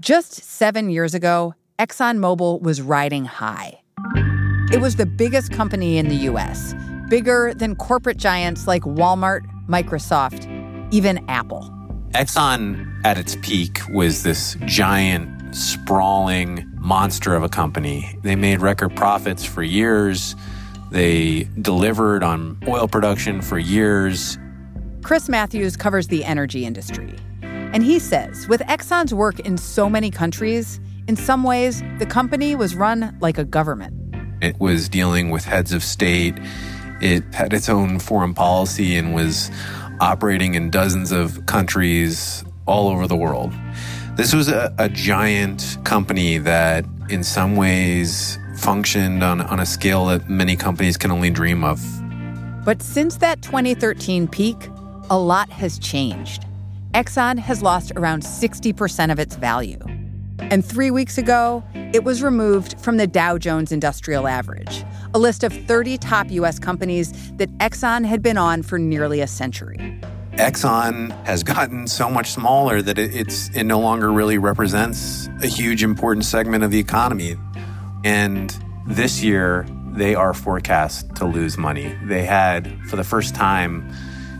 Just seven years ago, ExxonMobil was riding high. It was the biggest company in the US, bigger than corporate giants like Walmart, Microsoft, even Apple. Exxon at its peak was this giant, sprawling monster of a company. They made record profits for years. They delivered on oil production for years. Chris Matthews covers the energy industry. And he says with Exxon's work in so many countries, in some ways, the company was run like a government. It was dealing with heads of state. It had its own foreign policy and was operating in dozens of countries all over the world. This was a, a giant company that, in some ways, functioned on, on a scale that many companies can only dream of. But since that 2013 peak, a lot has changed. Exxon has lost around 60% of its value. And three weeks ago, it was removed from the Dow Jones Industrial Average, a list of 30 top U.S. companies that Exxon had been on for nearly a century. Exxon has gotten so much smaller that it, it's it no longer really represents a huge important segment of the economy. And this year they are forecast to lose money. They had for the first time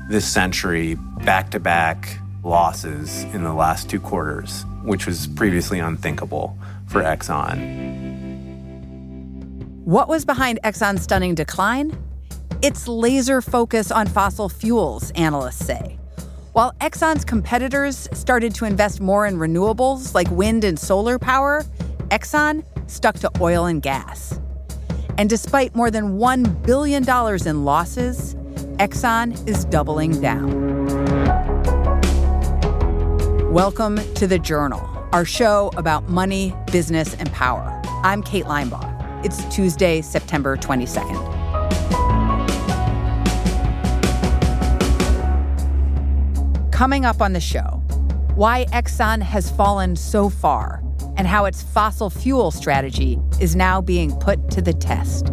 this century back-to-back losses in the last two quarters, which was previously unthinkable for Exxon. What was behind Exxon's stunning decline? Its laser focus on fossil fuels, analysts say. While Exxon's competitors started to invest more in renewables like wind and solar power, Exxon stuck to oil and gas. And despite more than $1 billion in losses, Exxon is doubling down. Welcome to The Journal, our show about money, business, and power. I'm Kate Linebaugh. It's Tuesday, September 22nd. Coming up on the show, why Exxon has fallen so far and how its fossil fuel strategy is now being put to the test.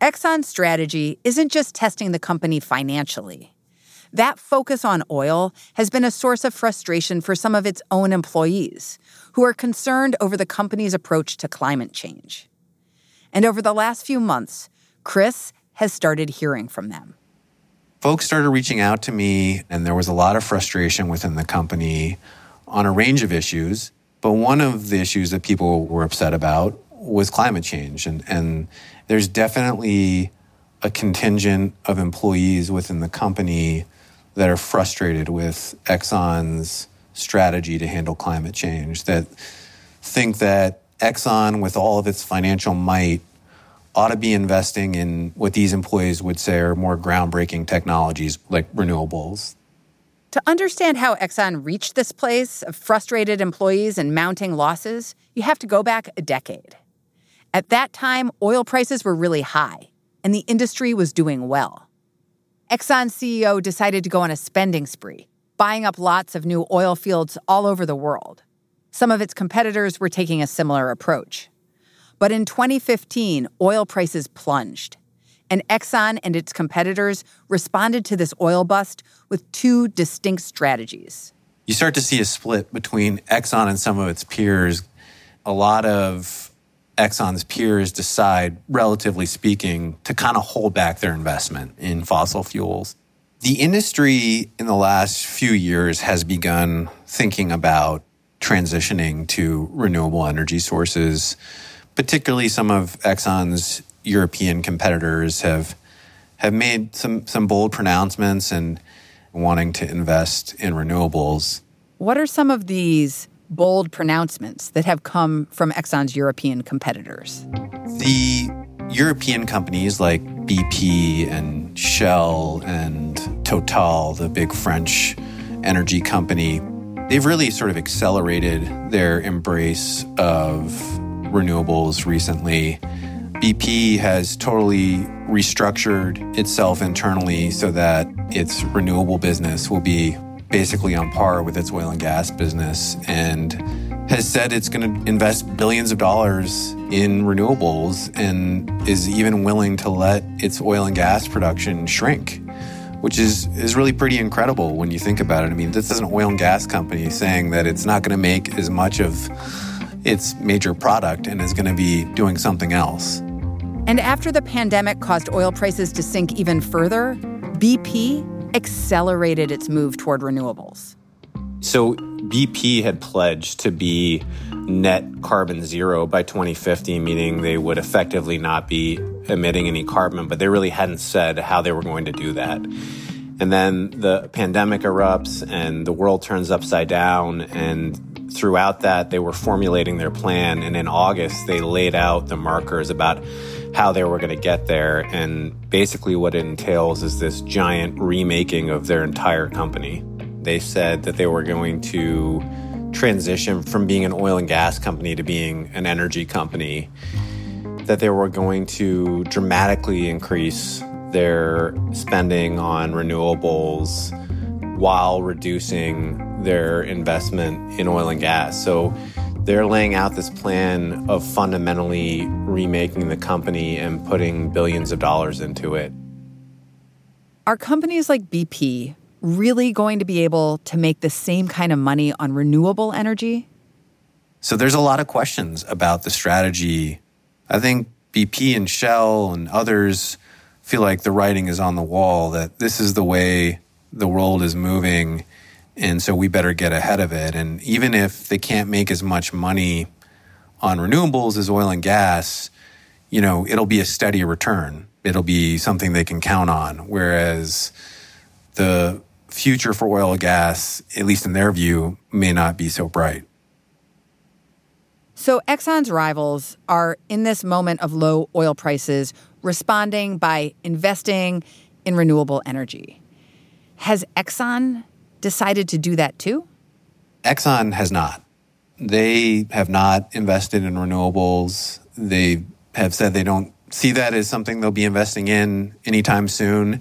Exxon's strategy isn't just testing the company financially. That focus on oil has been a source of frustration for some of its own employees, who are concerned over the company's approach to climate change. And over the last few months, Chris has started hearing from them. Folks started reaching out to me, and there was a lot of frustration within the company on a range of issues. But one of the issues that people were upset about was climate change. And, and there's definitely a contingent of employees within the company that are frustrated with Exxon's strategy to handle climate change, that think that Exxon, with all of its financial might, ought to be investing in what these employees would say are more groundbreaking technologies like renewables. To understand how Exxon reached this place of frustrated employees and mounting losses, you have to go back a decade. At that time, oil prices were really high, and the industry was doing well. Exxon CEO decided to go on a spending spree, buying up lots of new oil fields all over the world. Some of its competitors were taking a similar approach. But in 2015, oil prices plunged, and Exxon and its competitors responded to this oil bust with two distinct strategies. You start to see a split between Exxon and some of its peers. A lot of Exxon's peers decide, relatively speaking, to kind of hold back their investment in fossil fuels. The industry in the last few years has begun thinking about transitioning to renewable energy sources. Particularly, some of Exxon's European competitors have have made some some bold pronouncements and wanting to invest in renewables. What are some of these bold pronouncements that have come from Exxon's European competitors. The European companies like BP and Shell and Total, the big French energy company, they've really sort of accelerated their embrace of renewables recently. BP has totally restructured itself internally so that its renewable business will be basically on par with its oil and gas business and has said it's going to invest billions of dollars in renewables and is even willing to let its oil and gas production shrink, which is, is really pretty incredible when you think about it. I mean, this is an oil and gas company saying that it's not going to make as much of its major product and is going to be doing something else. And after the pandemic caused oil prices to sink even further, BP accelerated its move toward renewables. So BP had pledged to be net carbon zero by 2050, meaning they would effectively not be emitting any carbon, but they really hadn't said how they were going to do that. And then the pandemic erupts and the world turns upside down. And throughout that, they were formulating their plan. And in August, they laid out the markers about how they were going to get there. And basically, what it entails is this giant remaking of their entire company. They said that they were going to transition from being an oil and gas company to being an energy company, that they were going to dramatically increase their spending on renewables while reducing their investment in oil and gas. So they're laying out this plan of fundamentally remaking the company and putting billions of dollars into it. Are companies like BP really going to be able to make the same kind of money on renewable energy? So there's a lot of questions about the strategy. I think BP and Shell and others feel like the writing is on the wall that this is the way the world is moving and so we better get ahead of it. And even if they can't make as much money on renewables as oil and gas, you know, it'll be a steady return. It'll be something they can count on. Whereas the future for oil and gas, at least in their view, may not be so bright. So Exxon's rivals are in this moment of low oil prices responding by investing in renewable energy. Has Exxon decided to do that too? Exxon has not. They have not invested in renewables. They have said they don't see that as something they'll be investing in anytime soon.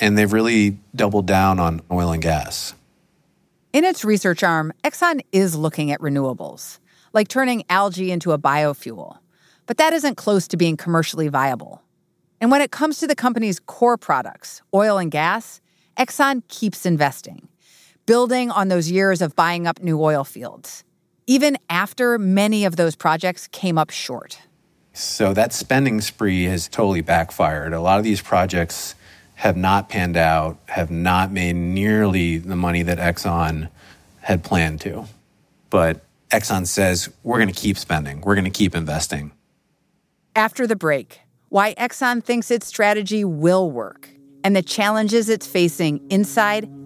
And they've really doubled down on oil and gas. In its research arm, Exxon is looking at renewables, like turning algae into a biofuel. But that isn't close to being commercially viable. And when it comes to the company's core products, oil and gas, Exxon keeps investing building on those years of buying up new oil fields, even after many of those projects came up short. So that spending spree has totally backfired. A lot of these projects have not panned out, have not made nearly the money that Exxon had planned to. But Exxon says, we're going to keep spending, we're going to keep investing. After the break, why Exxon thinks its strategy will work and the challenges it's facing inside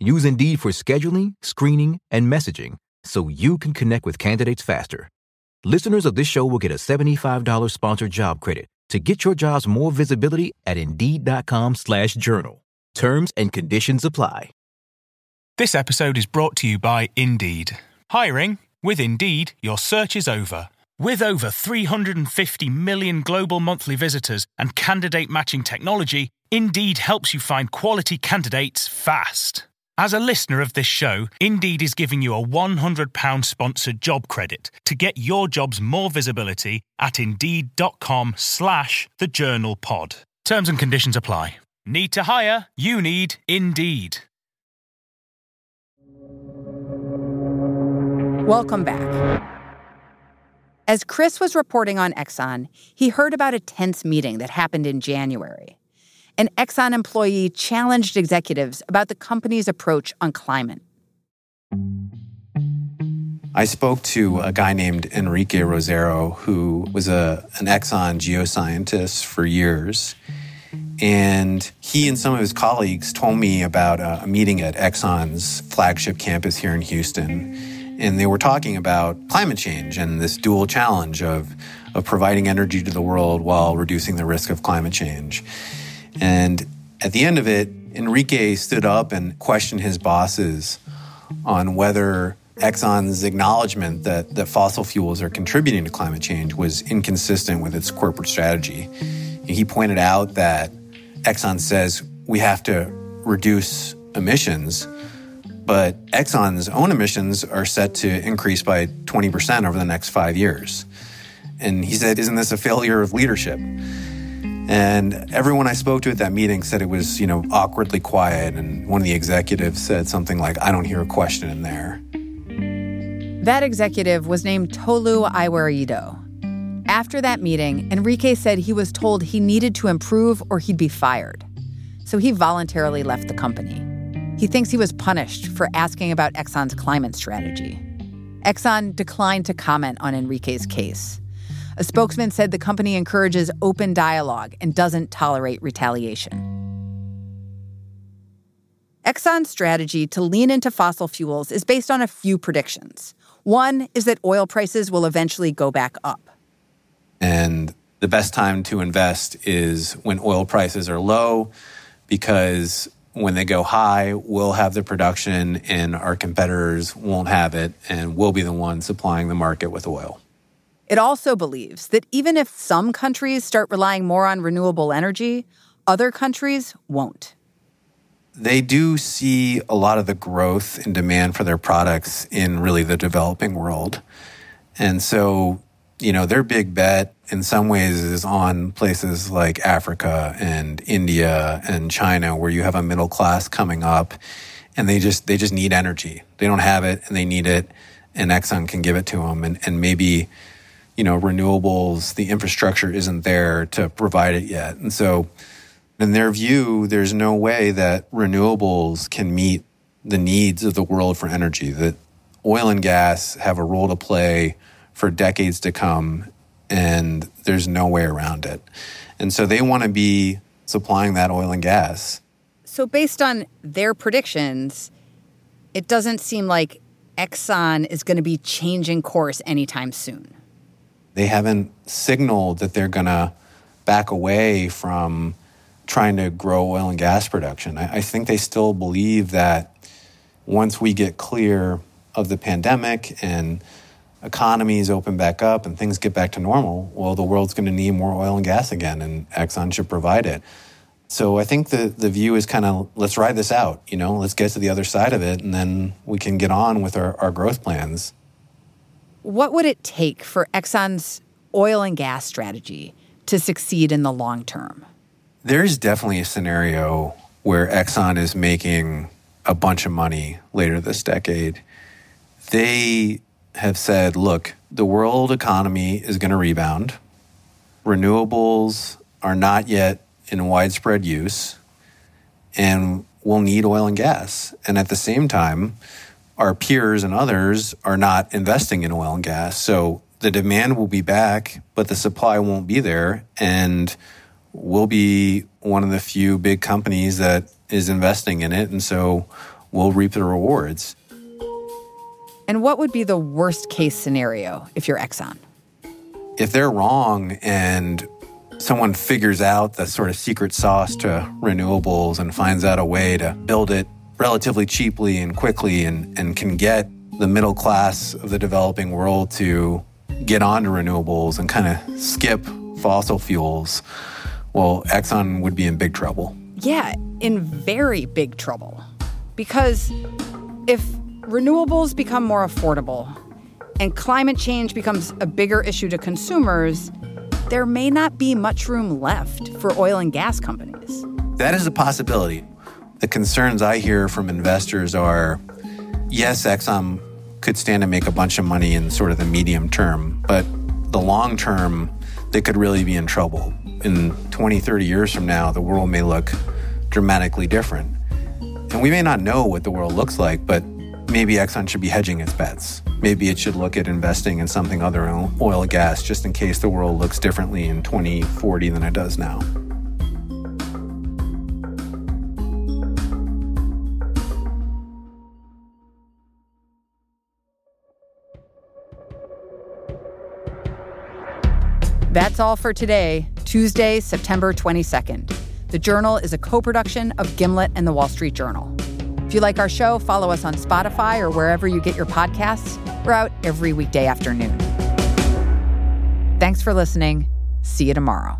Use Indeed for scheduling, screening, and messaging so you can connect with candidates faster. Listeners of this show will get a $75 sponsored job credit to get your jobs more visibility at Indeed.com slash journal. Terms and conditions apply. This episode is brought to you by Indeed. Hiring? With Indeed, your search is over. With over 350 million global monthly visitors and candidate matching technology, Indeed helps you find quality candidates fast. As a listener of this show, Indeed is giving you a £100 sponsored job credit to get your jobs more visibility at Indeed.com slash The Journal Pod. Terms and conditions apply. Need to hire? You need Indeed. Welcome back. As Chris was reporting on Exxon, he heard about a tense meeting that happened in January. An Exxon employee challenged executives about the company's approach on climate. I spoke to a guy named Enrique Rosero, who was a, an Exxon geoscientist for years. And he and some of his colleagues told me about a, meeting at Exxon's flagship campus here in Houston and they were talking about climate change and this dual challenge of, of providing energy to the world while reducing the risk of climate change. And at the end of it, Enrique stood up and questioned his bosses on whether Exxon's acknowledgement that, that fossil fuels are contributing to climate change was inconsistent with its corporate strategy. He pointed out that Exxon says we have to reduce emissions, but Exxon's own emissions are set to increase by 20% over the next five years. And he said, Isn't this a failure of leadership? And everyone I spoke to at that meeting said it was, you know, awkwardly quiet. And one of the executives said something like, I don't hear a question in there. That executive was named Tolu Iwarido. After that meeting, Enrique said he was told he needed to improve or he'd be fired. So he voluntarily left the company. He thinks he was punished for asking about Exxon's climate strategy. Exxon declined to comment on Enrique's case. A spokesman said the company encourages open dialogue and doesn't tolerate retaliation. Exxon's strategy to lean into fossil fuels is based on a few predictions. One is that oil prices will eventually go back up. And the best time to invest is when oil prices are low because when they go high, we'll have the production and our competitors won't have it, and we'll be the ones supplying the market with oil. It also believes that even if some countries start relying more on renewable energy, other countries won't. They do see a lot of the growth in demand for their products in really the developing world. And so you know, their big bet in some ways is on places like Africa and India and China where you have a middle class coming up and they just they just need energy. They don't have it and they need it and Exxon can give it to them and and maybe you know, renewables, the infrastructure isn't there to provide it yet. And so in their view, there's no way that renewables can meet the needs of the world for energy. That oil and gas have a role to play for decades to come, and there's no way around it. And so they want to be supplying that oil and gas. So, based on their predictions, it doesn't seem like Exxon is going to be changing course anytime soon. They haven't signaled that they're going to back away from trying to grow oil and gas production. I, I, think they still believe that once we get clear of the pandemic and economies open back up and things get back to normal, well, the world's going to need more oil and gas again, and Exxon should provide it. So I think the, the view is kind of let's ride this out, you know, let's get to the other side of it, and then we can get on with our, our growth plans. What would it take for Exxon's oil and gas strategy to succeed in the long term? There's definitely a scenario where Exxon is making a bunch of money later this decade. They have said, look, the world economy is going to rebound. Renewables are not yet in widespread use, and we'll need oil and gas. And at the same time, our peers and others are not investing in oil and gas. So the demand will be back, but the supply won't be there. And we'll be one of the few big companies that is investing in it. And so we'll reap the rewards. And what would be the worst case scenario if you're Exxon? If they're wrong and someone figures out the sort of secret sauce to renewables and finds out a way to build it relatively cheaply and quickly and, and can get the middle class of the developing world to get onto renewables and kind of skip fossil fuels, well, Exxon would be in big trouble. Yeah, in very big trouble. Because if renewables become more affordable and climate change becomes a bigger issue to consumers, there may not be much room left for oil and gas companies. That is a possibility. The concerns I hear from investors are yes, Exxon could stand to make a bunch of money in sort of the medium term, but the long term, they could really be in trouble. In 20, 30 years from now, the world may look dramatically different. And we may not know what the world looks like, but maybe Exxon should be hedging its bets. Maybe it should look at investing in something other than oil and gas just in case the world looks differently in 2040 than it does now. That's all for today, Tuesday, September 22nd. The Journal is a co production of Gimlet and the Wall Street Journal. If you like our show, follow us on Spotify or wherever you get your podcasts. We're out every weekday afternoon. Thanks for listening. See you tomorrow.